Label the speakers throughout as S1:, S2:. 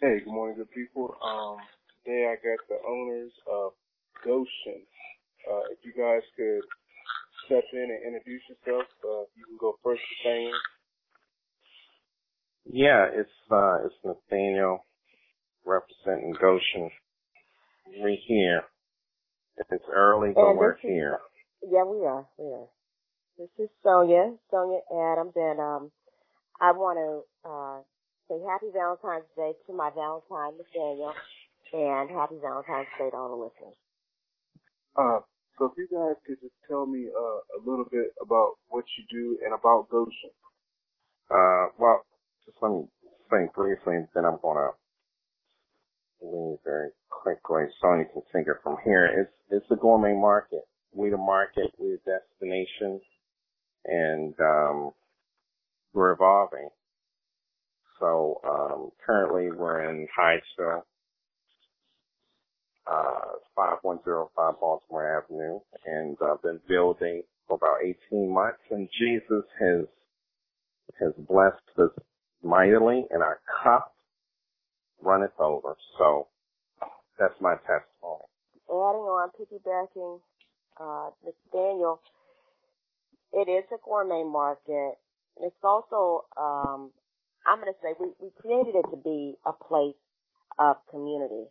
S1: Hey, good morning, good people. Um, today I got the owners of Goshen. Uh, if you guys could step in and introduce yourself, uh, you can go first, Nathaniel.
S2: Yeah, it's uh, it's Nathaniel representing Goshen. We're here. It's early, but
S3: And
S2: we're
S3: this is-
S2: here.
S3: Yeah, we are. We are. This is Sonia, Sonia Adams, and um, I want to uh, say Happy Valentine's Day to my Valentine Nathaniel, and Happy Valentine's Day to all the listeners.
S1: Uh, so if you guys could just tell me uh, a little bit about what you do and about Goshen.
S2: Uh, well, just let me think briefly, and then I'm gonna leave very quickly so you can take it from here. It's it's a gourmet market. We the market, we the destination, and um, we're evolving. So um, currently we're in Hyattsville, uh, 5105 Baltimore Avenue, and uh, been building for about 18 months. And Jesus has has blessed us mightily, and our cup runneth over. So that's my testimony.
S3: Adding on, piggybacking, uh, Nathaniel, it is a gourmet market. It's also, um, I'm going to say, we, we created it to be a place of community.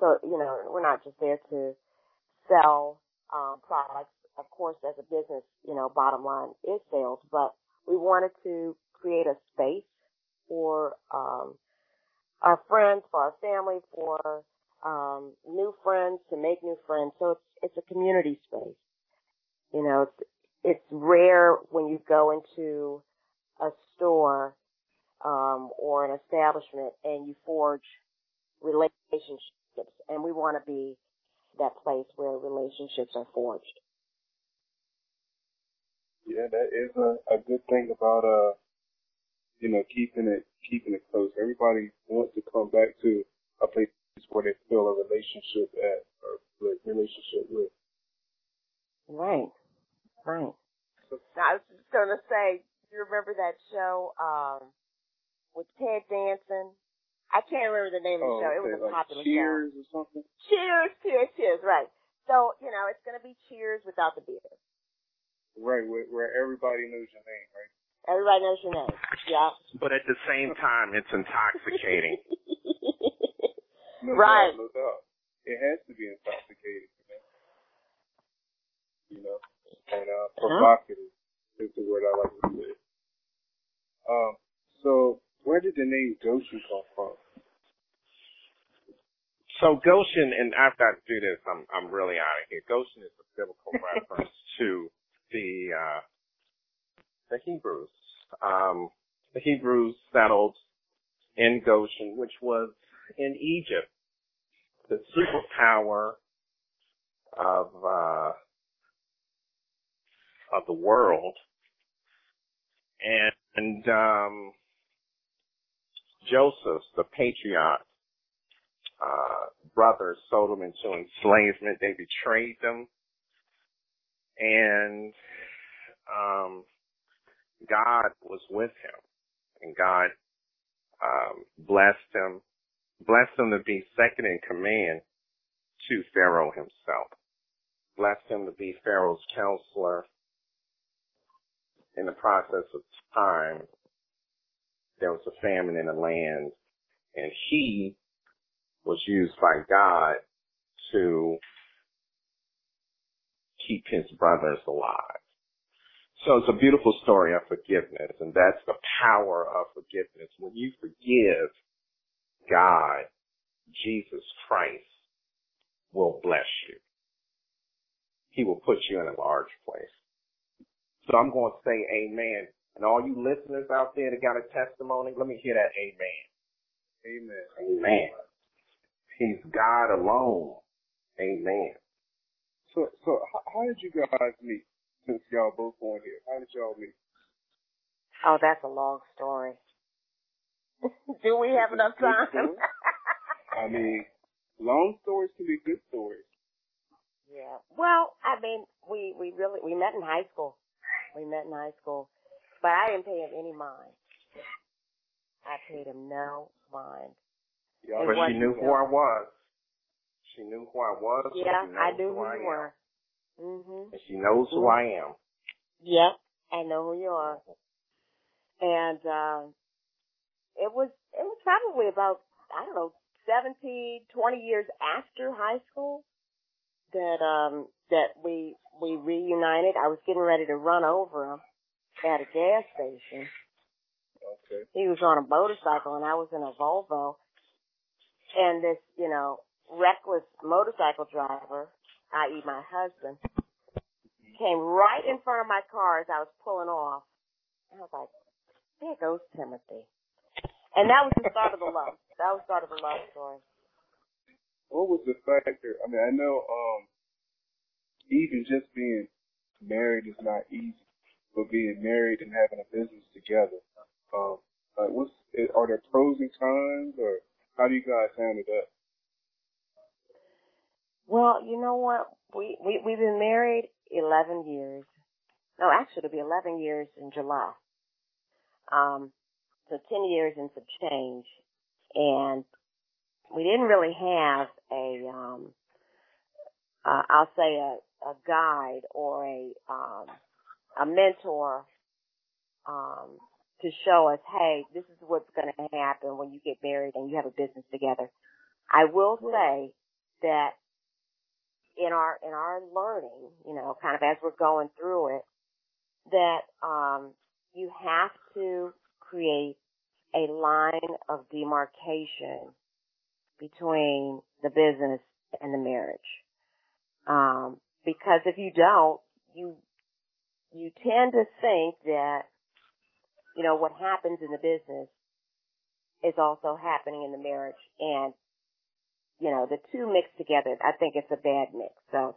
S3: So, you know, we're not just there to sell um, products. Of course, as a business, you know, bottom line is sales, but we wanted to create a space for um, our friends, for our family, for um, new friends to make new friends. So it's it's a community space. You know, it's it's rare when you go into a store um, or an establishment and you forge relationships, and we want to be that place where relationships are forged.
S1: Yeah, that is a, a good thing about uh, you know, keeping it keeping it close. Everybody wants to come back to a place where they feel a relationship at or like relationship with.
S3: Right, right. Now, I was just going to say, you remember that show um, with Ted Danson? I can't remember the name of the
S1: Oh,
S3: show. It
S1: okay,
S3: was a
S1: like
S3: popular show.
S1: Cheers or something.
S3: Cheers, cheers, cheers. Right. So you know, it's going to be cheers without the beer.
S1: Right, where, where everybody knows your name, right?
S3: Everybody knows your name. Yeah.
S2: But at the same time, it's intoxicating.
S1: No
S3: Right.
S1: doubt, no doubt. It has to be intoxicating, you know. You know, and uh, provocative is the word I like to use. Um, so where did the name Goshen come from?
S2: So Goshen, and after I do this, I'm I'm really out of here. Goshen is a biblical reference to the uh, the Hebrews. Um, the Hebrews settled in Goshen, which was in Egypt, the superpower of uh, of the world, and, and um, Joseph, the patriarch, uh, brothers sold them into enslavement. They betrayed them. And, um, God was with him and God, um, blessed him, blessed him to be second in command to Pharaoh himself. Blessed him to be Pharaoh's counselor. In the process of time, there was a famine in the land and he was used by God to keep his brothers alive. So it's a beautiful story of forgiveness, and that's the power of forgiveness. When you forgive, God, Jesus Christ, will bless you. He will put you in a large place. So I'm going to say amen. And all you listeners out there that got a testimony, let me hear that amen.
S1: Amen.
S2: Amen. He's God alone. Amen.
S1: So, so how, how did you guys meet? Since y'all both on here, how did y'all meet?
S3: Oh, that's a long story. Do we have enough time?
S1: I mean, long stories can be good stories.
S3: yeah. Well, I mean, we we really we met in high school. We met in high school, but I didn't pay him any mind. I paid him no mind.
S2: Yeah, but she knew who I was. She knew who I was.
S3: Yeah, I knew who, who you were.
S2: Mhm. And she knows who I am.
S3: Yep, I know who you are. And uh, it was it was probably about I don't know 17, 20 years after high school that um that we we reunited. I was getting ready to run over him at a gas station.
S1: Okay.
S3: He was on a motorcycle and I was in a Volvo. And this, you know, reckless motorcycle driver, i.e. my husband, came right in front of my car as I was pulling off. I was like, there goes Timothy. And that was the start of the love. That was the start of the love story.
S1: What was the factor? I mean, I know, um, even just being married is not easy, but being married and having a business together, um, like what's, are there pros and cons or how do you guys handle that?
S3: Well, you know what? We, we, we've been married 11 years. No, actually it'll be 11 years in July. Um, so 10 years and some change. And we didn't really have a, um, uh, I'll say a, a guide or a, um, a mentor, um, to show us, hey, this is what's going to happen when you get married and you have a business together. I will say that in our in our learning, you know, kind of as we're going through it, that um, you have to create a line of demarcation between the business and the marriage. Um, because if you don't, you you tend to think that you know what happens in the business is also happening in the marriage, and you know, the two mixed together, I think it's a bad mix. So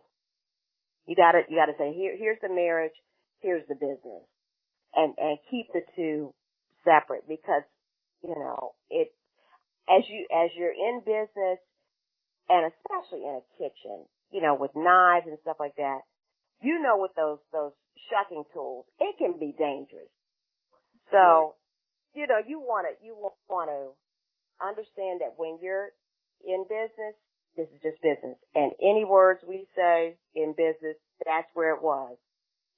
S3: you gotta, you gotta say, here, here's the marriage, here's the business. And, and keep the two separate because, you know, it, as you, as you're in business and especially in a kitchen, you know, with knives and stuff like that, you know, what those, those shucking tools, it can be dangerous. So, you know, you want to, you want to understand that when you're in business, this is just business. And any words we say in business, that's where it was.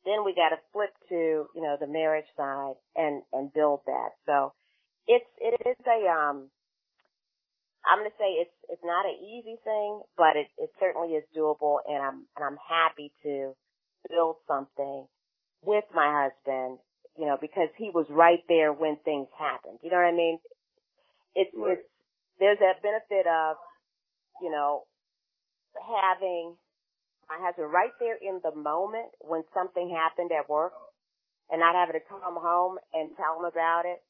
S3: Then we got to flip to, you know, the marriage side and, and build that. So it's, it is a, um, I'm going to say it's, it's not an easy thing, but it, it certainly is doable. And I'm, and I'm happy to build something with my husband, you know, because he was right there when things happened. You know what I mean? It's, right. it's, there's that benefit of, you know, having my husband right there in the moment when something happened at work and not having to come home and tell them about it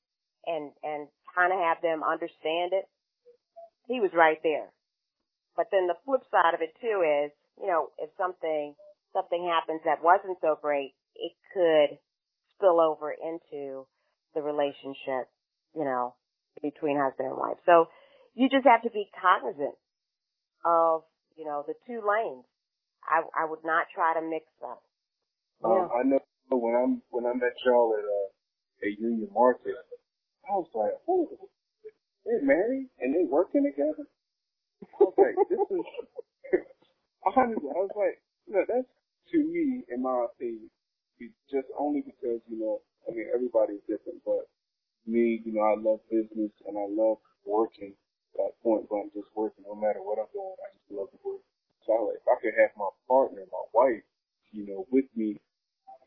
S3: and, and kind of have them understand it. He was right there. But then the flip side of it too is, you know, if something, something happens that wasn't so great, it could spill over into the relationship, you know, between husband and wife. So you just have to be cognizant of, you know, the two lanes. I, I would not try to mix them.
S1: Um, yeah. I know when I'm, when I met y'all at, uh, at Union Market, I was like, oh, they're married and they working together? I was like, this is, honestly, I was like, no, that's to me, in my opinion, just only because, you know, I mean, everybody's different, but me, you know, I love business and I love working that point blank just working no matter what I'm doing. I just love to work. So I like, if I could have my partner, my wife, you know, with me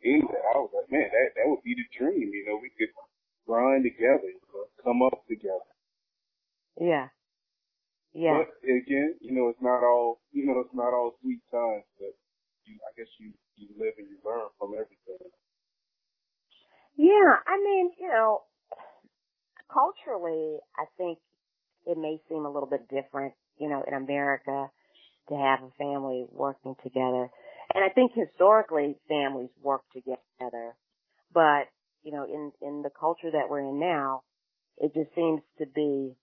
S1: in that, I was like, man, that that would be the dream. You know, we could grind together, you know, come up together.
S3: Yeah. Yeah.
S1: But again, you know, it's not all, you know, it's not all sweet times, but you, I guess you, you live and you learn from everything.
S3: Yeah. I mean, you know, culturally, I think it may seem a little bit different, you know, in America to have a family working together. And I think historically families work together, but you know, in, in the culture that we're in now, it just seems to be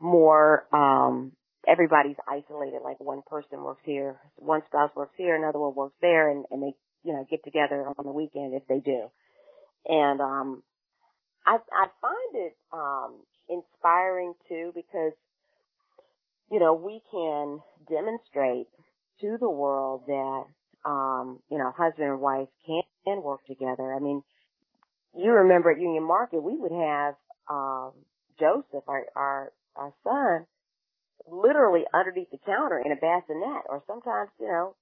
S3: more, um, everybody's isolated. Like one person works here, one spouse works here, another one works there, and, and they, you know, get together on the weekend if they do. And, um, I, I find it, um, inspiring too because you know, we can demonstrate to the world that, um, you know, husband and wife can, can work together. I mean, you remember at Union Market, we would have, um, Joseph, our, our, our son, literally underneath the counter in a bassinet, or sometimes, you know,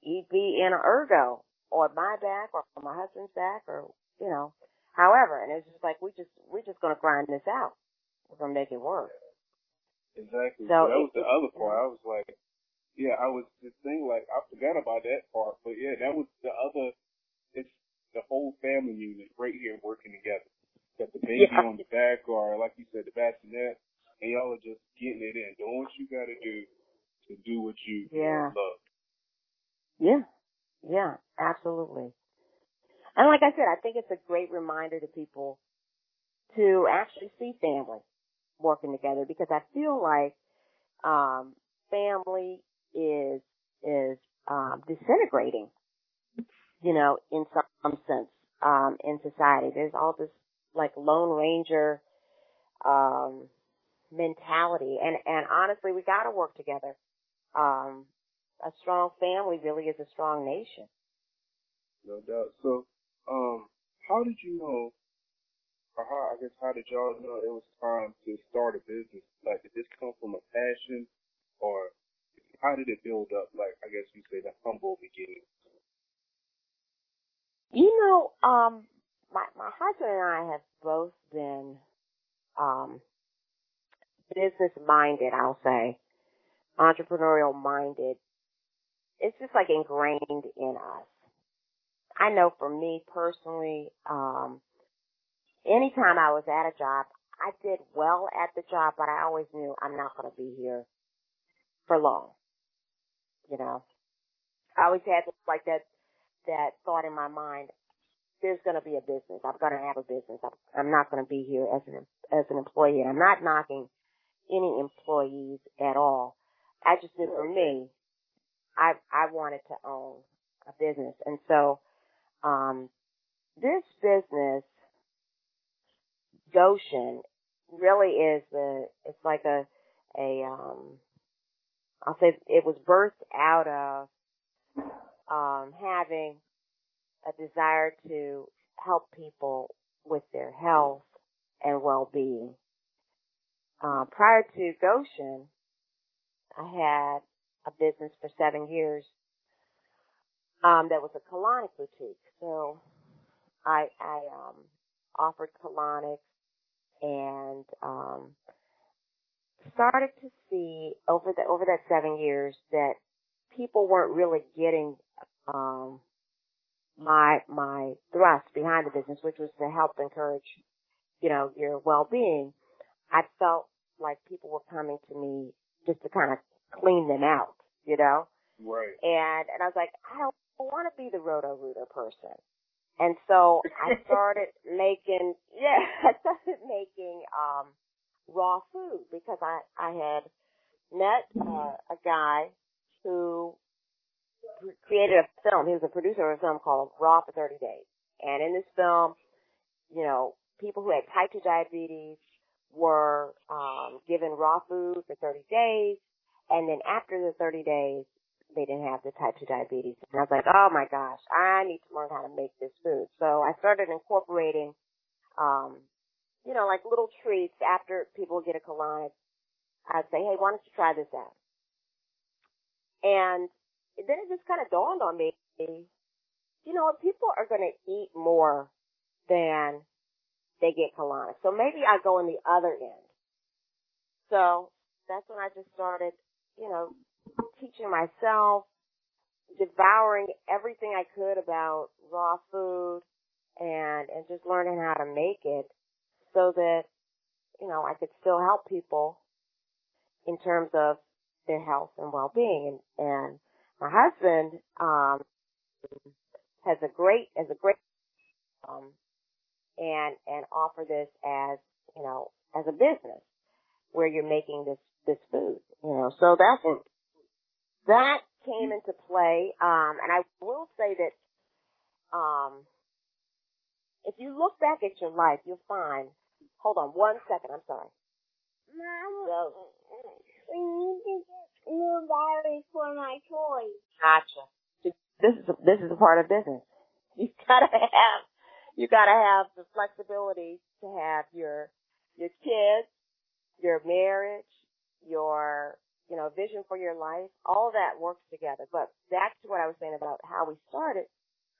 S3: he'd be in an ergo, or my back, or my husband's back, or, you know, however. And it's just like, we just, we're just gonna grind this out. We're gonna make it work.
S1: Exactly. So, so that was the other part. I was like, yeah, I was just thinking like, I forgot about that part, but yeah, that was the other, it's the whole family unit right here working together. Got the baby yeah. on the back, or like you said, the bassinet, and y'all are just getting it in, doing what you gotta do to do what you
S3: yeah.
S1: love.
S3: Yeah. Yeah, absolutely. And like I said, I think it's a great reminder to people to actually see family working together because I feel like um family is is um disintegrating, you know, in some sense, um, in society. There's all this like Lone Ranger um mentality and and honestly we gotta work together. Um a strong family really is a strong nation.
S1: No doubt. So um how did you know or how I guess how did y'all know it was time to start a business? Like did this come from a passion or how did it build up? Like I guess you say the humble beginning.
S3: You know, um my my husband and I have both been um business minded, I'll say. Entrepreneurial minded. It's just like ingrained in us. I know for me personally, um, anytime I was at a job, I did well at the job, but I always knew I'm not going to be here for long. You know, I always had like that, that thought in my mind, there's going to be a business. I'm going to have a business. I'm, I'm not going to be here as an, as an employee. And I'm not knocking any employees at all. I just knew for me, I, I wanted to own a business. And so, um, this business, Goshen, really is the, it's like a, a, um, I'll say it was birthed out of, um, having a desire to help people with their health and well-being. Uh, prior to Goshen, I had a business for seven years um, that was a colonic boutique. So I, I um, offered colonics and um, started to see over the over that seven years that people weren't really getting um, my my thrust behind the business, which was to help encourage, you know, your well being. I felt like people were coming to me just to kind of clean them out, you know?
S1: Right.
S3: And, and I was like, I don't want to be the Roto-Rooter person. And so I started making, yeah, I started making, um, raw food because I, I had met, uh, a guy who created a film. He was a producer of a film called Raw for 30 Days. And in this film, you know, people who had type 2 diabetes were um, given raw food for 30 days, and then after the 30 days, they didn't have the type 2 diabetes. And I was like, oh my gosh, I need to learn how to make this food. So I started incorporating, um, you know, like little treats after people get a colonic. I'd say, hey, why don't you try this out? And then it just kind of dawned on me, you know people are going to eat more than they get colonic. So maybe I go in the other end. So that's when I just started, you know, teaching myself, devouring everything I could about raw food and, and just learning how to make it so that, you know, I could still help people in terms of their health and well-being. And, and my husband, um, has a great, has a great, um, and and offer this as you know as a business where you're making this this food. You know, so that's that came into play. Um, and I will say that um, if you look back at your life, you'll find. Hold on one second. I'm sorry. So,
S4: we need to get new batteries for my toys.
S3: Gotcha. This is this is a part of business. You gotta have you gotta have the flexibility to have your your kids, your marriage, your you know vision for your life. All that works together. But back to what I was saying about how we started.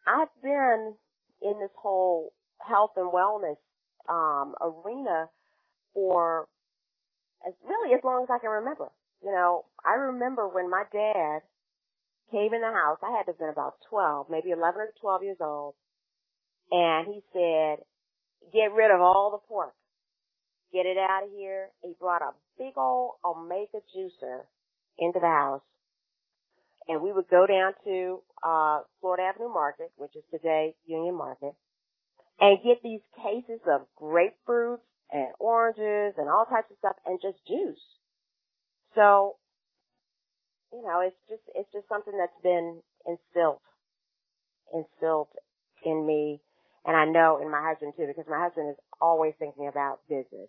S3: I've been in this whole health and wellness um, arena for as really as long as I can remember. You know, I remember when my dad came in the house. I had to have been about 12, maybe 11 or 12 years old. And he said, get rid of all the pork. Get it out of here. He brought a big old Omega juicer into the house. And we would go down to, uh, Florida Avenue Market, which is today Union Market, and get these cases of grapefruits and oranges and all types of stuff and just juice. So, you know, it's just, it's just something that's been instilled, instilled in me. And I know in my husband too, because my husband is always thinking about business.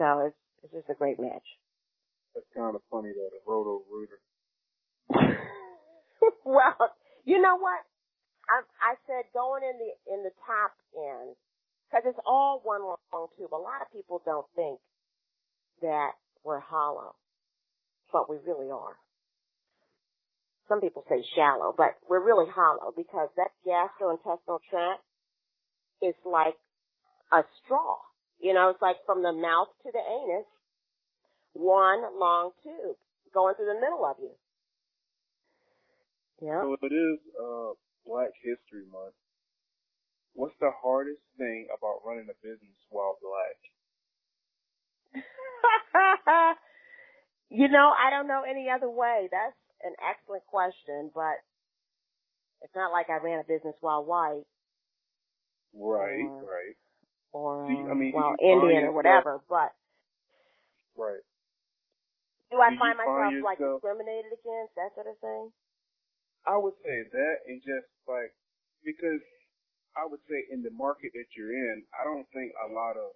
S3: So it's, it's just a great match.
S1: That's kind of funny that the roto rooter.
S3: well, you know what? I, I said going in the in the top end because it's all one long tube. A lot of people don't think that we're hollow, but we really are. Some people say shallow, but we're really hollow because that gastrointestinal tract is like a straw. You know, it's like from the mouth to the anus, one long tube going through the middle of you. Yeah.
S1: So it is uh, Black History Month. What's the hardest thing about running a business while black?
S3: you know, I don't know any other way. That's an excellent question, but it's not like I ran a business while white.
S1: Right,
S3: or,
S1: right.
S3: Or
S1: I mean,
S3: well, Indian or whatever, but
S1: Right.
S3: do I
S1: Do
S3: find
S1: find
S3: myself like discriminated against, that sort of thing?
S1: I would say that and just like because I would say in the market that you're in, I don't think a lot of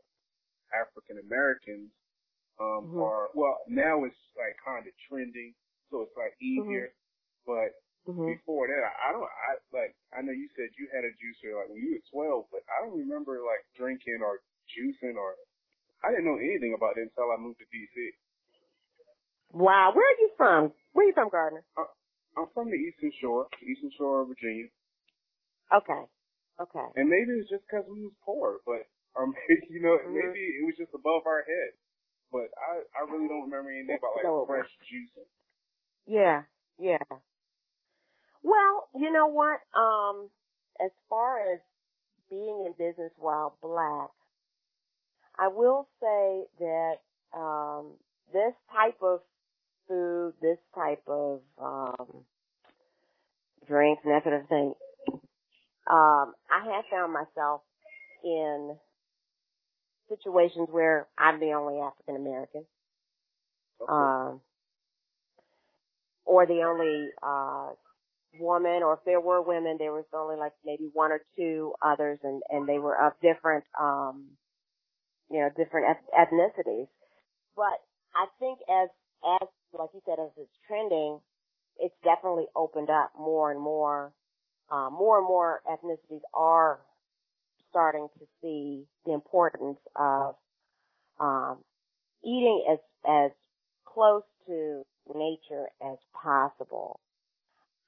S1: African Americans um
S3: Mhm.
S1: are well now it's like kind of trending, so it's like easier. But
S3: hmm
S1: before that, I, don't. I like. I know you said you had a juicer like when you were 12, but I don't remember like drinking or juicing or. I didn't know anything about it until I moved to DC.
S3: Wow, where are you from? Where are you from, Gardner?
S1: I'm from the Eastern Shore, Eastern Shore of Virginia,
S3: Okay, okay.
S1: and maybe it's just because we was poor, but maybe you know
S3: Mhm.
S1: maybe it was just above our head. But I I really don't remember anything about like fresh juicing.
S3: Yeah, yeah. Well, you know what? Um, as far as being in business while black, I will say that um, this type of food, this type of um, drinks, and that sort of thing, um, I have found myself in situations where I'm the only African American.
S1: Okay.
S3: Um, or the only uh woman or if there were women there was only like maybe one or two others and and they were of different um you know different ethnicities but i think as as like you said as it's trending it's definitely opened up more and more uh, more and more ethnicities are starting to see the importance of um eating as as close to nature as possible.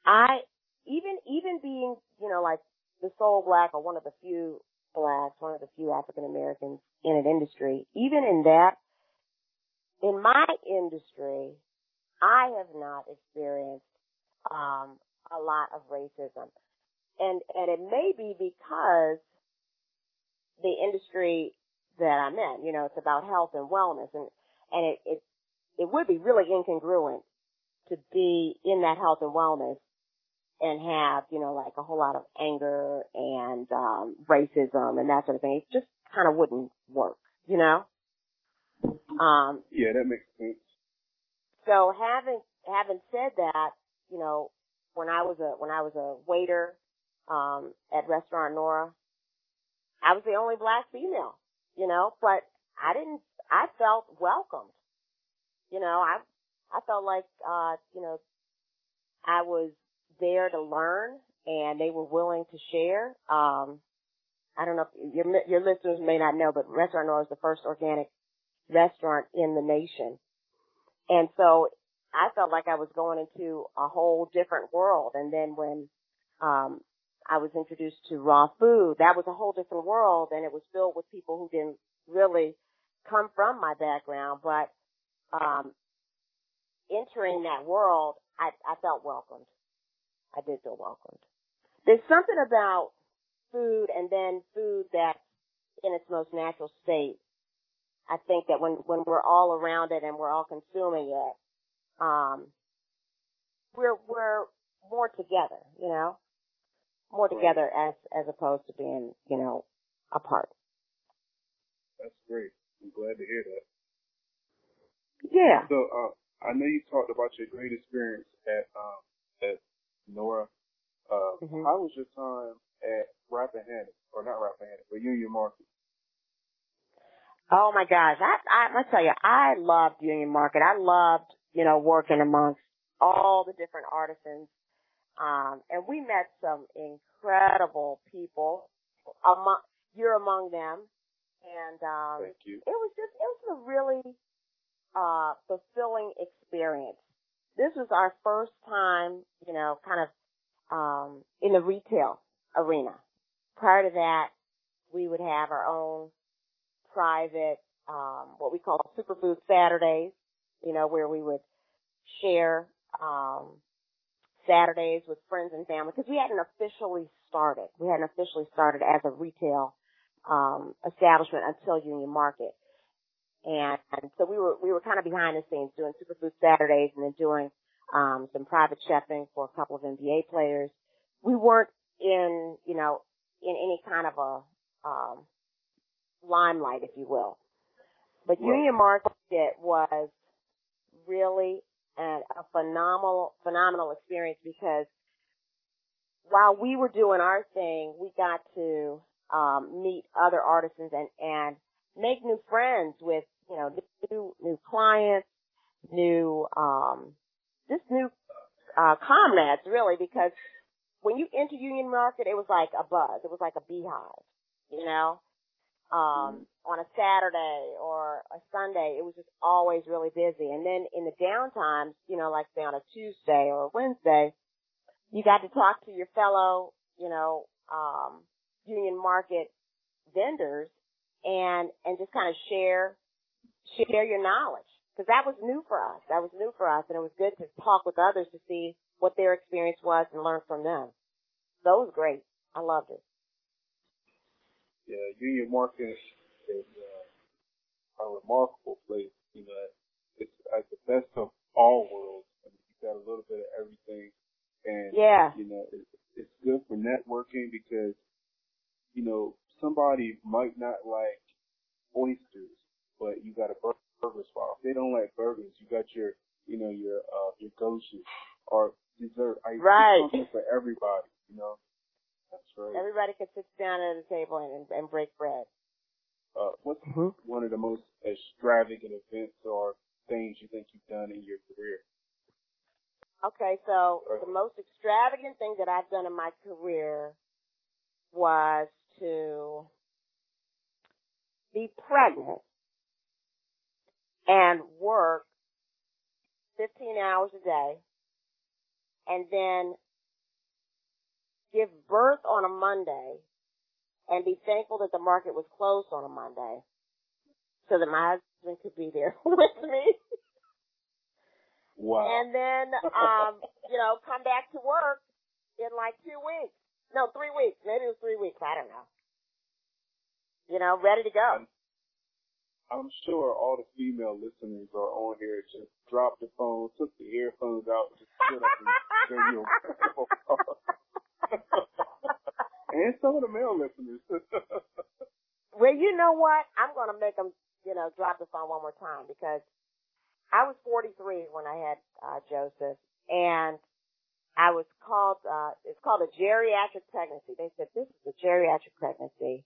S3: I even even being, you know, like the sole black or one of the few blacks, one of the few African Americans in an industry, even in that in my industry, I have not experienced um a lot of racism. And and it may be because the industry that I'm in, you know, it's about health and wellness and and it, it it would be really incongruent to be in that health and wellness and have, you know, like a whole lot of anger and um racism and that sort of thing. It just kind of wouldn't work, you know? Um
S1: Yeah, that makes sense.
S3: so having having said that, you know, when I was a when I was a waiter um at restaurant Nora, I was the only black female, you know, but I didn't I felt welcomed you know, I, I felt like, uh, you know, I was there to learn and they were willing to share. Um, I don't know if your, your listeners may not know, but Restaurant Nora is the first organic restaurant in the nation. And so I felt like I was going into a whole different world. And then when, um, I was introduced to raw food, that was a whole different world and it was filled with people who didn't really come from my background, but, um, entering that world, I, I felt welcomed. I did feel welcomed. There's something about food and then food that's in its most natural state. I think that when, when we're all around it and we're all consuming it, um, we're, we're more together, you know, more together as, as opposed to being, you know, apart.
S1: That's great. I'm glad to hear that.
S3: Yeah.
S1: So, uh, I know you talked about your great experience at, um, at Nora. Uh,
S3: Mhm.
S1: how was your time at Rappahannock, or not Rappahannock, but Union Market?
S3: Oh my gosh, I, I, I tell you, I loved Union Market. I loved, you know, working amongst all the different artisans. Um, and we met some incredible people. Among, you're among them. And, um,
S1: Thank you.
S3: it was just, it was a really, uh, fulfilling experience. This was our first time, you know, kind of, um, in the retail arena. Prior to that, we would have our own private, um, what we call superfood Saturdays, you know, where we would share, um, Saturdays with friends and family because we hadn't officially started. We hadn't officially started as a retail, um, establishment until Union Market. And, and so we were, we were kind of behind the scenes doing superfood Saturdays and then doing, um, some private chefing for a couple of NBA players. We weren't in, you know, in any kind of a, um, limelight, if you will. But
S1: Right.
S3: Union Market was really an, a phenomenal, phenomenal experience because while we were doing our thing, we got to um, meet other artisans and and make new friends with you know new new clients, new um, just new uh, comrades really because when you enter Union Market, it was like a buzz. It was like a beehive, you know. Um, on a Saturday or a Sunday, it was just always really busy. And then in the downtimes, you know, like say on a Tuesday or a Wednesday, you got to talk to your fellow, you know, um, Union Market vendors and, and just kind of share, share your knowledge. Cause that was new for us. That was new for us. And it was good to talk with others to see what their experience was and learn from them. So it was great. I loved it.
S1: Yeah, Union Market is uh, a remarkable place. You know, it's at the best of all worlds. I mean, you got a little bit of everything, and
S3: Yeah.
S1: you know, it's, it's good for networking because you know somebody might not like oysters, but you got a bur- burger spot. If they don't like burgers, you got your you know your uh your gochu or dessert. I
S3: Right.
S1: something for everybody. You know, that's right.
S3: Everybody could sit down at a table and, and break bread.
S1: Uh, what's
S3: Mm-hmm.
S1: one of the most extravagant events or things you think you've done in your career?
S3: Okay, so the most extravagant thing that I've done in my career was to be pregnant and work 15 hours a day and then give birth on a Monday and be thankful that the market was closed on a Monday so that my husband could be there with me.
S1: Wow.
S3: And then, um, you know, come back to work in like two weeks. No, three weeks. Maybe it was three weeks. I don't know. You know, ready to go.
S1: I'm sure all the female listeners are on here just dropped the phone, took the earphones out, just stood up and gave you And some of the male listeners.
S3: Well, you know what? I'm going to make them, you know, drop the phone one more time because I was 43 when I had uh, Joseph, and I was called. uh It's called a geriatric pregnancy. They said this is a geriatric pregnancy,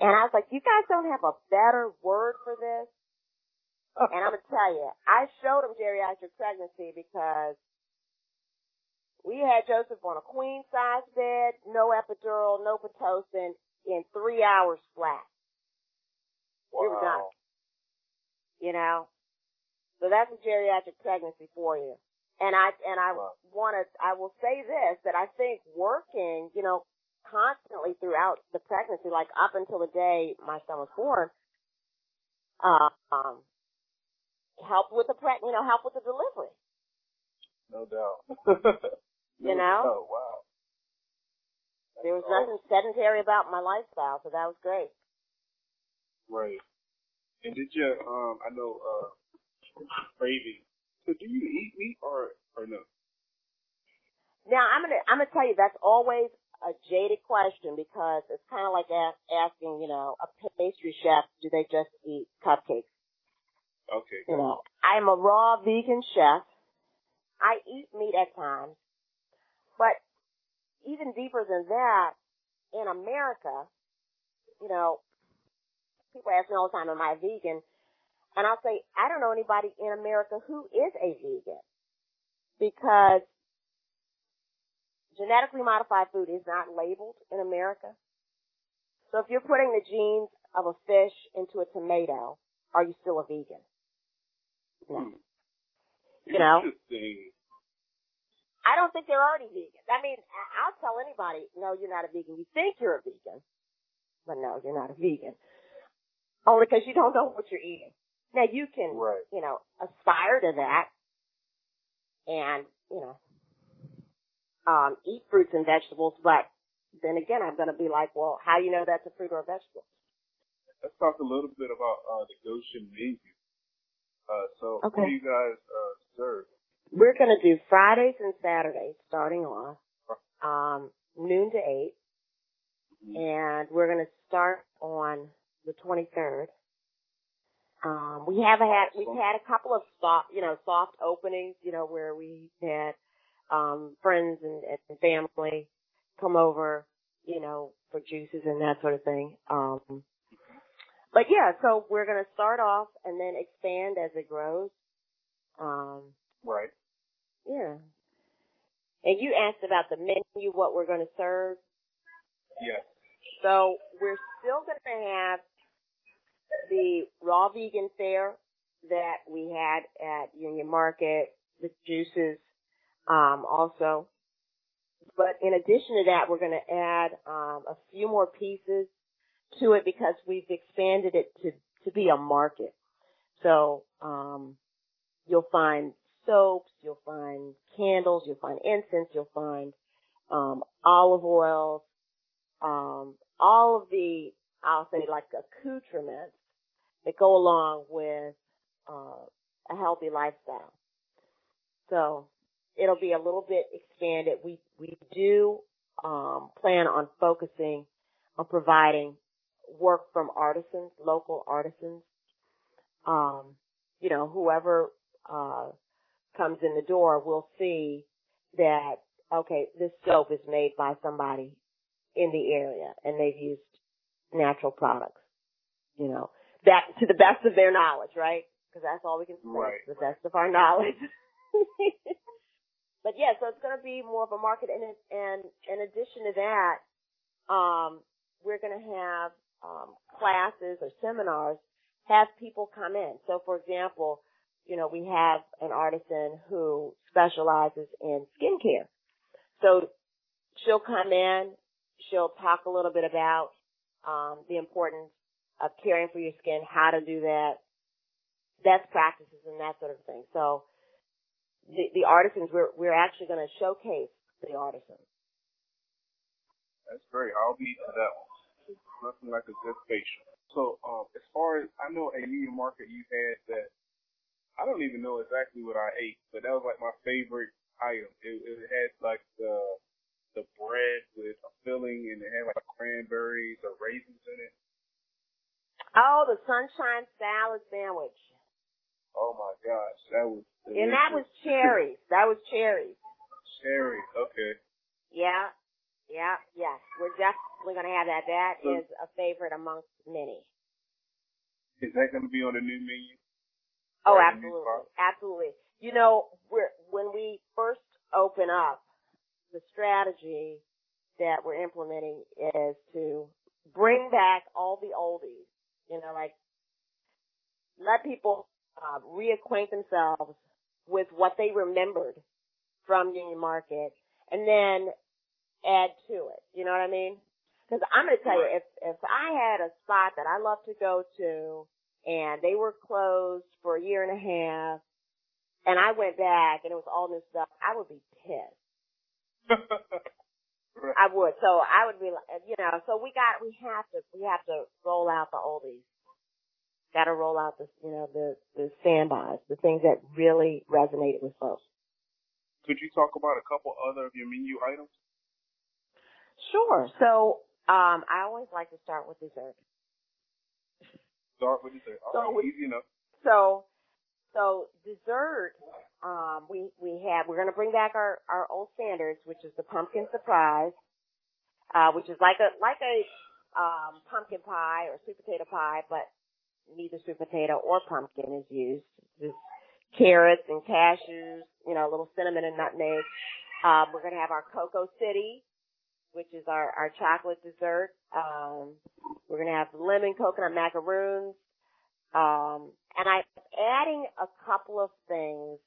S3: and I was like, you guys don't have a better word for this. Oh. and I'm gonna tell you, I showed him geriatric pregnancy because we had Joseph on a queen size bed, no epidural, no pitocin, in three hours flat.
S1: Wow.
S3: We were done. You know, so that's a geriatric pregnancy for you. And I and I
S1: Wow.
S3: want to I will say this that I think working, you know, constantly throughout the pregnancy, like up until the day my son was born, uh, um, helped with the preg, you know, helped with the delivery.
S1: No doubt.
S3: You know?
S1: doubt. Wow.
S3: There was
S1: Oh,
S3: nothing sedentary about my lifestyle, so that was great.
S1: Right. And did you, um, I know, uh, craving. So do you eat meat or, or no?
S3: Now I'm gonna I'm gonna tell you that's always a jaded question because it's kind of like ask, asking you know a pastry chef do they just eat cupcakes?
S1: Okay.
S3: You know I'm a raw vegan chef. I eat meat at times, but even deeper than that, in America, you know, people ask me all the time, "Am I vegan?" And I'll say, I don't know anybody in America who is a vegan because genetically modified food is not labeled in America. So if you're putting the genes of a fish into a tomato, are you still a vegan? No.
S1: Hmm.
S3: You know? I don't think they're already vegan. I mean, I'll tell anybody, no, you're not a vegan. You think you're a vegan, but no, you're not a vegan. Only because you don't know what you're eating. Now you can,
S1: Right.
S3: you know, aspire to that and, you know, um, eat fruits and vegetables, but then again, I'm going to be like, well, how do you know that's a fruit or a vegetable?
S1: Let's talk a little bit about, uh, the Goshen menu. Uh, so what do you guys, uh, serve?
S3: We're going to do Fridays and Saturdays starting off, um, noon to 8. and we're going to start on the 23rd. Um, we have had we've had a couple of soft, you know, soft openings, you know, where we had um, friends and, and family come over, you know, for juices and that sort of thing. Um, but yeah, so we're going to start off and then expand as it grows. Um,
S1: Right.
S3: yeah. And you asked about the menu, what we're going to serve.
S1: Yes.
S3: So we're still going to have the raw vegan fare that we had at Union Market, the juices, um, also. But in addition to that, we're going to add um, a few more pieces to it because we've expanded it to to be a market. So um, you'll find soaps, you'll find candles, you'll find incense, you'll find um, olive oils, um, all of the, I'll say like accoutrements that go along with, uh, a healthy lifestyle. So it'll be a little bit expanded. We, we do, um, plan on focusing on providing work from artisans, local artisans. Um, you know, whoever, uh, comes in the door will see that, okay, this soap is made by somebody in the area and they've used natural products, you know, that to the best of their knowledge, right? Because that's all we can say,
S1: Right.
S3: to the best of our knowledge. but yeah, so it's going to be more of a market, and and in addition to that, um, we're going to have um, classes or seminars, have people come in. So, for example, you know, we have an artisan who specializes in skincare. So she'll come in, she'll talk a little bit about um, the importance of caring for your skin, how to do that, best practices, and that sort of thing. So the, the artisans, we're we're actually going to showcase the artisans.
S1: That's great. I'll be to that one. Nothing like a good facial. So, um, as far as I know, at Union Market, you had that. I don't even know exactly what I ate, but that was like my favorite item. It, it had like the the bread with a filling, and it had like cranberries or raisins in it.
S3: Oh, the sunshine salad sandwich.
S1: Oh my gosh, that was.
S3: And that was
S1: delicious.
S3: cherries. That was cherries.
S1: Cherry. Okay.
S3: Yeah. Yeah. Yes. We're definitely going to have that. That
S1: So-
S3: is a favorite amongst many.
S1: Is that going to be on the new menu?
S3: Oh,
S1: right in these
S3: absolutely, absolutely. You know, we're when we first open up, the strategy that we're implementing is to bring back all the oldies. You know, like let people uh, reacquaint themselves with what they remembered from Union Market, and then add to it. You know what I mean? Because I'm going to tell you, if if I had a spot that I love to go to, and they were closed for a year and a half, and I went back and it was all new stuff, I would be pissed.
S1: right.
S3: I would. So I would be, like, you know. So we got, we have to, we have to roll out the oldies. Got to roll out the, you know, the the standbys, the things that really resonated with folks.
S1: Could you talk about a couple other of your menu items?
S3: Sure. So um, I always like to start with dessert.
S1: Start with dessert. All
S3: So
S1: right, easy enough.
S3: So, so dessert, um, we, we have, we're going to bring back our, our old standards, which is the pumpkin surprise, uh, which is like a, like a, um, pumpkin pie or sweet potato pie, but neither sweet potato or pumpkin is used. Just carrots and cashews, you know, a little cinnamon and nutmeg. Um, we're going to have our Cocoa City, which is our, our chocolate dessert. Um, we're going to have lemon coconut macaroons. Um, and I'm adding a couple of things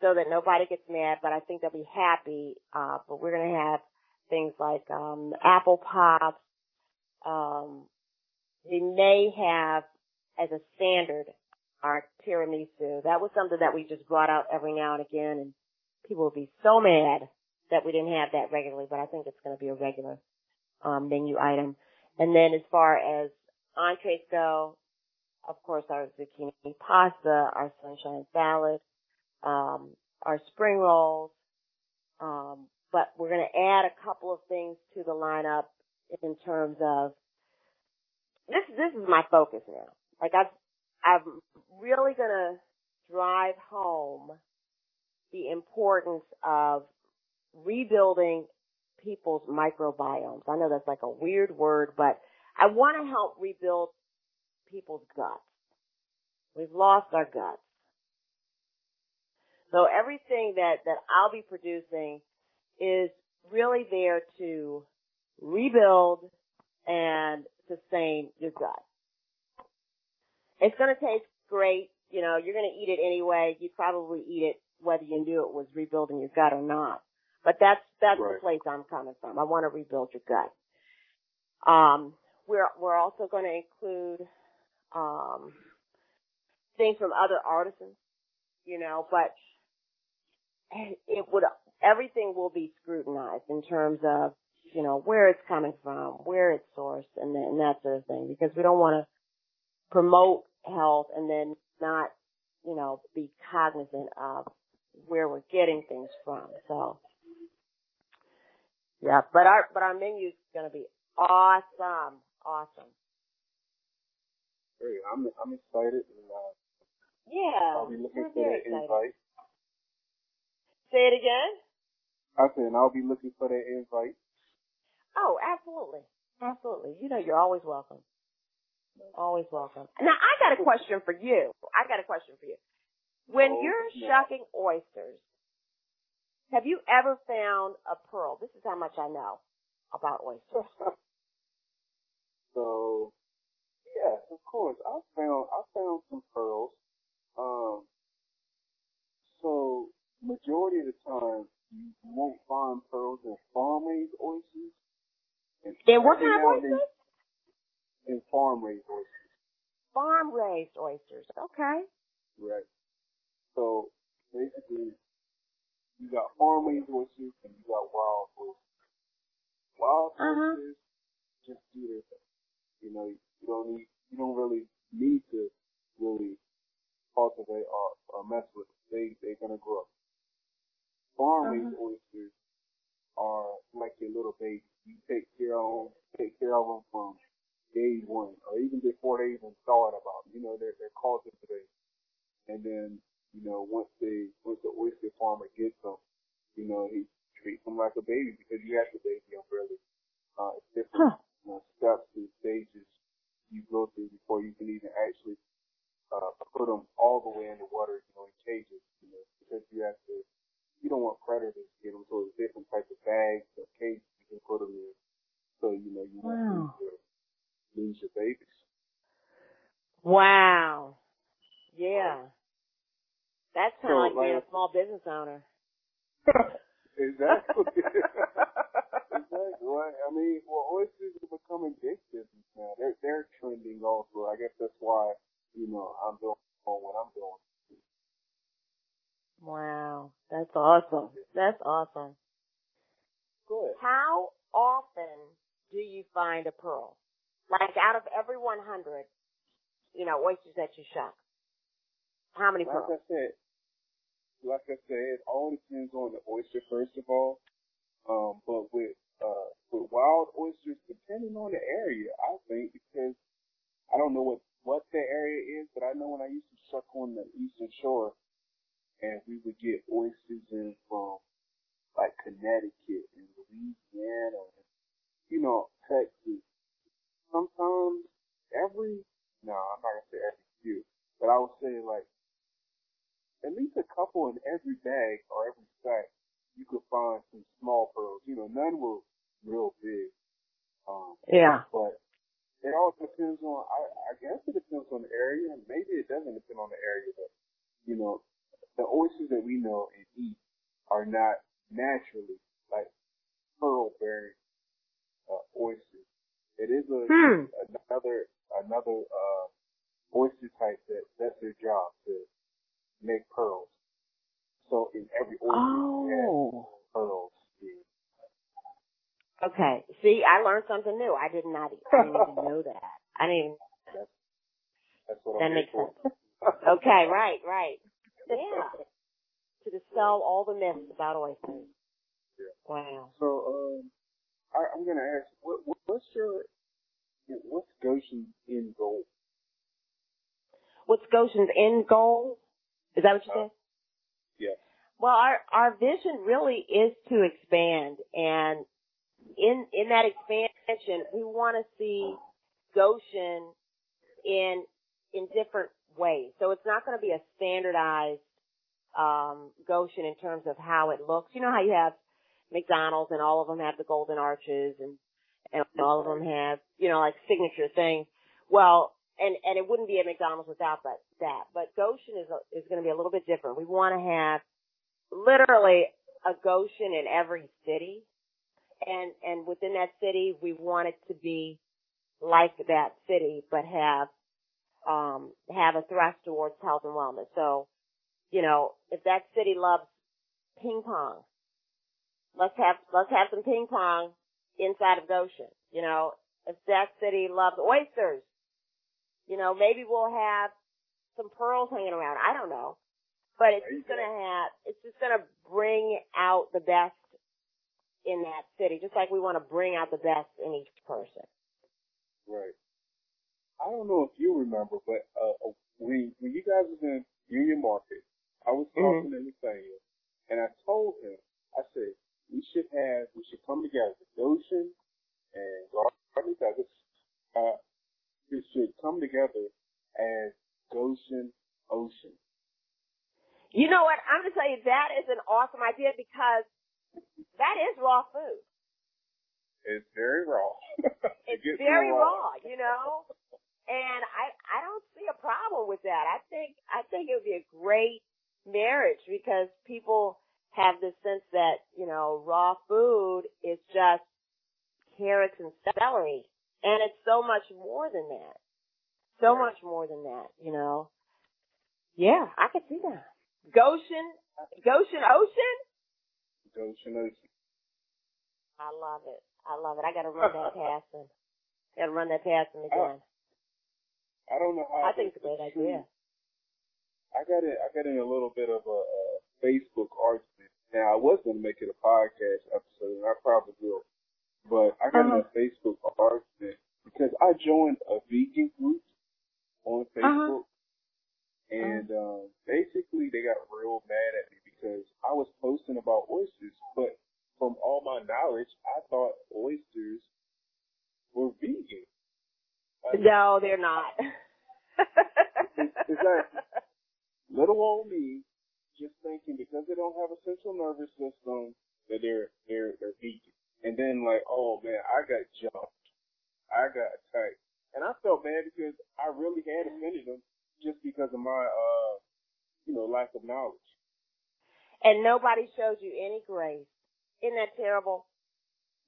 S3: so that nobody gets mad, but I think they'll be happy. Uh, but we're going to have things like, um, apple pops. Um, we may have as a standard our tiramisu. That was something that we just brought out every now and again and people would be so mad that we didn't have that regularly, but I think it's going to be a regular, um, menu item. And then as far as entrees go, of course, our zucchini pasta, our sunshine salad, um, our spring rolls. Um, but we're going to add a couple of things to the lineup in terms of this. This is my focus now. Like I've, I'm really to drive home the importance of rebuilding people's microbiomes. I know that's like a weird word, but I want to help rebuild people's guts. We've lost our guts. So everything that, that I'll be producing is really there to rebuild and sustain your gut. It's going to taste great. You know, you're going to eat it anyway. You'd probably eat it whether you knew it was rebuilding your gut or not. But that's, that's
S1: Right.
S3: the place I'm coming from. I want to rebuild your gut. Um, we're, we're also going to include, um, things from other artisans, you know, but it would, everything will be scrutinized in terms of, you know, where it's coming from, where it's sourced and, and that sort of thing, because we don't want to promote health and then not, you know, be cognizant of where we're getting things from. So, yeah, but our, but our menu is going to be awesome, awesome.
S1: Great. I'm I'm excited and uh,
S3: Yeah,
S1: I'll be looking for that
S3: excited.
S1: invite.
S3: Say it again.
S1: I said, I'll be looking for that invite.
S3: Oh, absolutely. Absolutely. You know, you're always welcome. Always welcome. Now, I got a question for you. I got a question for you. When
S1: Oh,
S3: you're
S1: yeah.
S3: shucking oysters, have you ever found a pearl? This is how much I know about oysters.
S1: so, yes, of course. I found I found some pearls. Um, so majority of the time you won't find pearls in farm raised oysters. And
S3: And what kind of
S1: and
S3: oysters?
S1: In farm raised oysters,
S3: Farm raised oysters. Okay.
S1: right? So basically, you got farm raised oysters and you got wild oysters. Wild
S3: Uh-huh.
S1: oysters just do their thing. You know, you don't need, you don't really need to really cultivate or, or mess with them. They, they're gonna grow. Farm raised oysters are like your little baby. You take care of them, take care of them from day one, or even before they even thought about. You know, they're they're cultivated, and then you know once they once the oyster farmer gets them, you know he treats them like a baby because you have to baby them really. Uh, it's different
S3: Huh.
S1: you know, steps and stages you go through before you can even actually uh, put them all the way in the water, you know, in cages, you know, because you have to, you don't want predators to get them, so it's different types of bags or cages you can put them in. So, you know, you won't
S3: Wow.
S1: lose your, lose your babies.
S3: Wow. Yeah. That's kind of
S1: So,
S3: like being a
S1: like-
S3: small business owner.
S1: exactly. exactly. Right. I mean, well, oysters are becoming big business now. They're they're trending also. I guess that's why you know I'm doing what I'm doing.
S3: Wow. That's awesome. That's awesome.
S1: Good.
S3: How often do you find a pearl? Like out of every 100, you know, oysters that you shuck, how many
S1: Like
S3: pearls?
S1: I said, like I said, it all depends on the oyster first of all. Um, but with uh with wild oysters, depending on the area, I think because I don't know what what the area is, but I know when I used to shuck on the eastern shore, and we would get oysters in from like Connecticut and Louisiana, and, you know, Texas. Sometimes every no, I'm not gonna say every few, but I would say like at least a couple in every bag or every sack, you could find some small pearls. You know, none were real big. Um,
S3: Yeah.
S1: but it all depends on, I, I guess it depends on the area, and maybe it doesn't depend on the area, but, you know, the oysters that we know and eat are not naturally like pearl bearing uh, oysters. It is a,
S3: Hmm.
S1: another, another, uh, oyster type that that's their job to make pearls. So in every oyster, you have
S3: Oh.
S1: pearls. Yeah.
S3: Okay. See, I learned something new. I did not, I didn't even know that. I didn't even,
S1: That's what
S3: That
S1: I'm
S3: makes
S1: for.
S3: okay, right, right. Yeah. To dispel all the myths about oysters.
S1: Yeah.
S3: Wow.
S1: So, um, I, I'm gonna ask, what, what what's your, what's Goshen's end goal?
S3: What's Goshen's end goal? Is that what you
S1: Uh,
S3: said?
S1: Yeah.
S3: Well, our our vision really is to expand, and in in that expansion, we want to see Goshen in in different ways. So it's not going to be a standardized um, Goshen in terms of how it looks. You know how you have McDonald's and all of them have the golden arches and and all of them have you know like signature things. Well, and and it wouldn't be a McDonald's without that that. But Goshen is a, is going to be a little bit different. We want to have literally a Goshen in every city, and and within that city, we want it to be like that city, but have um have a thrust towards health and wellness. So, you know, if that city loves ping pong, let's have let's have some ping pong inside of Goshen. You know, if that city loves oysters, you know, maybe we'll have some pearls hanging around. I don't know. But it's just gonna have it's just gonna bring out the best in that city, just like we want to bring out the best in each person.
S1: Right. I don't know if you remember, but uh, when when you guys was in Union Market, I was
S3: Mhm.
S1: talking to Nathaniel, and I told him, I said we should have we should come together, Goshen and Gardner Douglas. Uh, we should come together as Goshen Ocean.
S3: You know what? I'm gonna tell you that is an awesome idea because that is raw food.
S1: It's very raw.
S3: It's very
S1: raw.
S3: raw, you know? And I I don't see a problem with that. I think I think it would be a great marriage because people have this sense that, you know, raw food is just carrots and celery. And it's so much more than that. So much more than that, you know. Yeah, I could see that. Goshen Goshen Ocean? I love it. I love it. I gotta run that past him. Gotta run that past him again.
S1: I don't know how.
S3: I think it's a great idea.
S1: I got in. I got in a little bit of a, a Facebook argument. Now I was going to make it a podcast episode, and I probably will. But I got in a Facebook argument because I joined a vegan group on Facebook, and um, basically they got real mad at me because I was posting about oysters, but from all my knowledge, I thought oysters were vegan. Like,
S3: No, they're not.
S1: exactly. Little old me, just thinking because they don't have a central nervous system that they're they're they're vegan. And then like, oh man, I got jumped. I got attacked. And I felt bad because I really had offended them just because of my uh you know, lack of knowledge.
S3: And nobody shows you any grace. Isn't that terrible?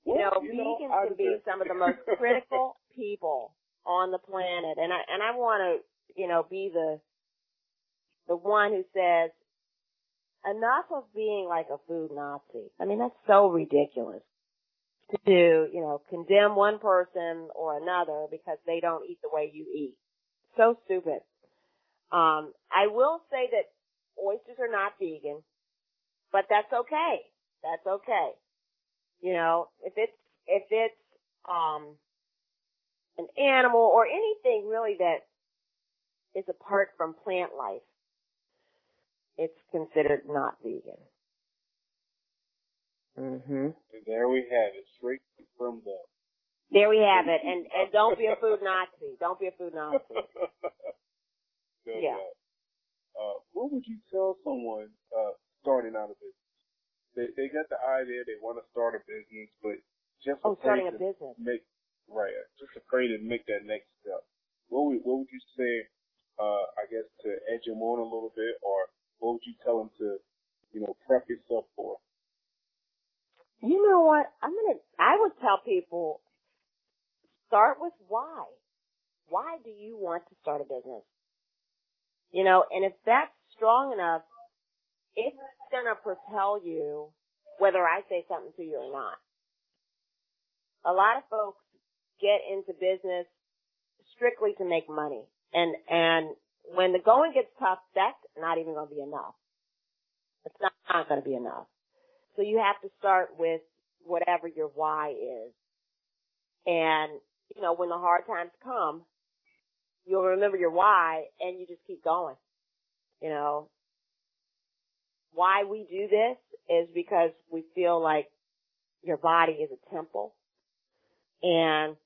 S1: Well,
S3: you know,
S1: you
S3: vegans
S1: know,
S3: can be some of the most critical people on the planet. And I and I wanna, you know, be the the one who says enough of being like a food Nazi. I mean, that's so ridiculous to, you know, condemn one person or another because they don't eat the way you eat. So stupid. Um, I will say that oysters are not vegan, but that's okay. That's okay. You know, if it's, if it's, um, an animal or anything really that is apart from plant life, it's considered not vegan.
S1: Mm-hmm. There we have it, straight from the.
S3: There we have it. And and don't be a food Nazi. Don't be a food Nazi.
S1: Good
S3: Yeah.
S1: Uh, what would you tell someone uh, starting out a business? They they got the idea, they want to start a business, but just
S3: Oh,
S1: afraid
S3: starting a
S1: to
S3: business.
S1: make right, just afraid to make that next step. What would what would you say? Uh, I guess to edge them on a little bit, or what would you tell them to, you know, prep yourself for?
S3: You know what? I'm gonna. I would tell people start with why. Why do you want to start a business? You know, and if that's strong enough, it's gonna propel you whether I say something to you or not. A lot of folks get into business strictly to make money. And, and when the going gets tough, that's not even gonna be enough. It's not, not gonna be enough. So you have to start with whatever your why is. And, you know, when the hard times come, you'll remember your why and you just keep going. You know, why we do this is because we feel like your body is a temple and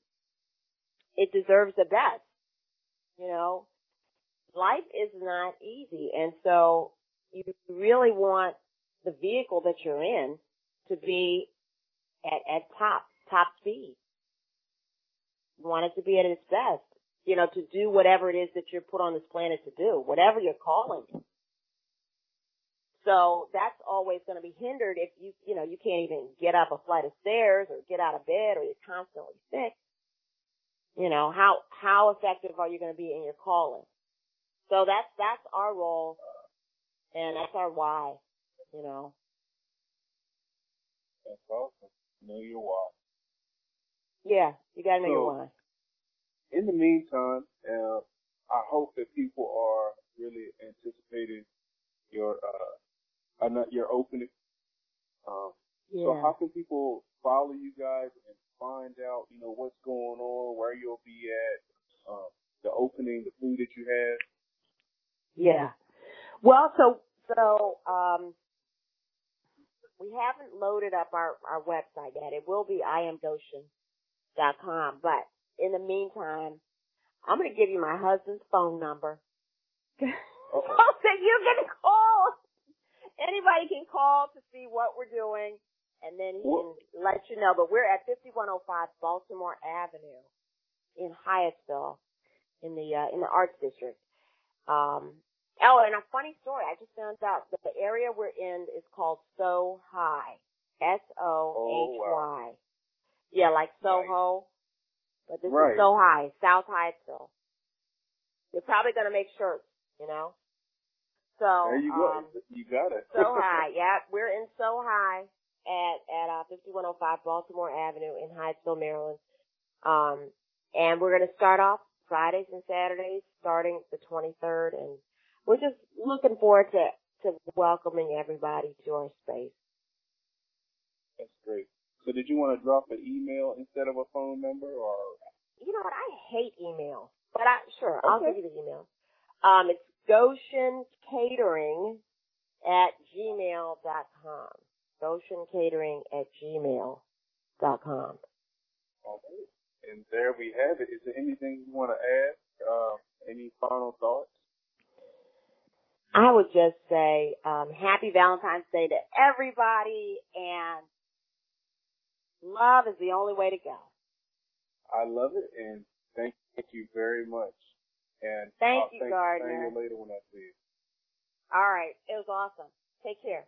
S3: it deserves the best. You know, life is not easy. And so you really want the vehicle that you're in to be at, at top, top speed. You want it to be at its best. You know, to do whatever it is that you're put on this planet to do, whatever your calling is. So that's always going to be hindered if you, you know, you can't even get up a flight of stairs or get out of bed or you're constantly sick. You know, how, how effective are you going to be in your calling? So that's, that's our role and that's our why, you know.
S1: That's awesome. Know your why.
S3: Yeah, you gotta know your why.
S1: in the meantime, uh, I hope that people are really anticipating your uh, uh not your opening. Um,
S3: Yeah.
S1: So how can people follow you guys and find out, you know, what's going on, where you'll be at, um, the opening, the food that you have?
S3: Yeah. Well, so so um, we haven't loaded up our our website yet. It will be iamgoshen.com, but in the meantime, I'm going to give you my husband's phone number.
S1: Okay.
S3: so that you can call. Anybody can call to see what we're doing, and then he can let you know. But we're at 5105 Baltimore Avenue in Hyattsville, in the uh, in the Arts District. Um, oh, and a funny story. I just found out that the area we're in is called So High. S O H Y. Yeah, like Soho. But this
S1: Right.
S3: is So High, South Hyattsville. You're probably gonna make shirts, you know? So
S1: there you go.
S3: um
S1: you got it.
S3: so high, yeah. We're in so high at at uh, 5105 Baltimore Avenue in Hyattsville, Maryland. Um, and we're going to start off Fridays and Saturdays, starting the 23rd, and we're just looking forward to to welcoming everybody to our space.
S1: That's great. So did you want to drop an email instead of a phone number, or
S3: You know what? I hate email, but I sure I'll give you the email. Um, it's Goshen Catering at gmail dot com. Goshen Catering at gmail dot com.
S1: Okay. And there we have it. Is there anything you want to add? Uh, any final thoughts?
S3: I would just say um, happy Valentine's Day to everybody, and love is the only way to go.
S1: I love it, and thank you very much. And
S3: thank
S1: I'll
S3: you,
S1: thank,
S3: Gardner.
S1: Thank you later when I see you.
S3: All right, it was awesome. Take care.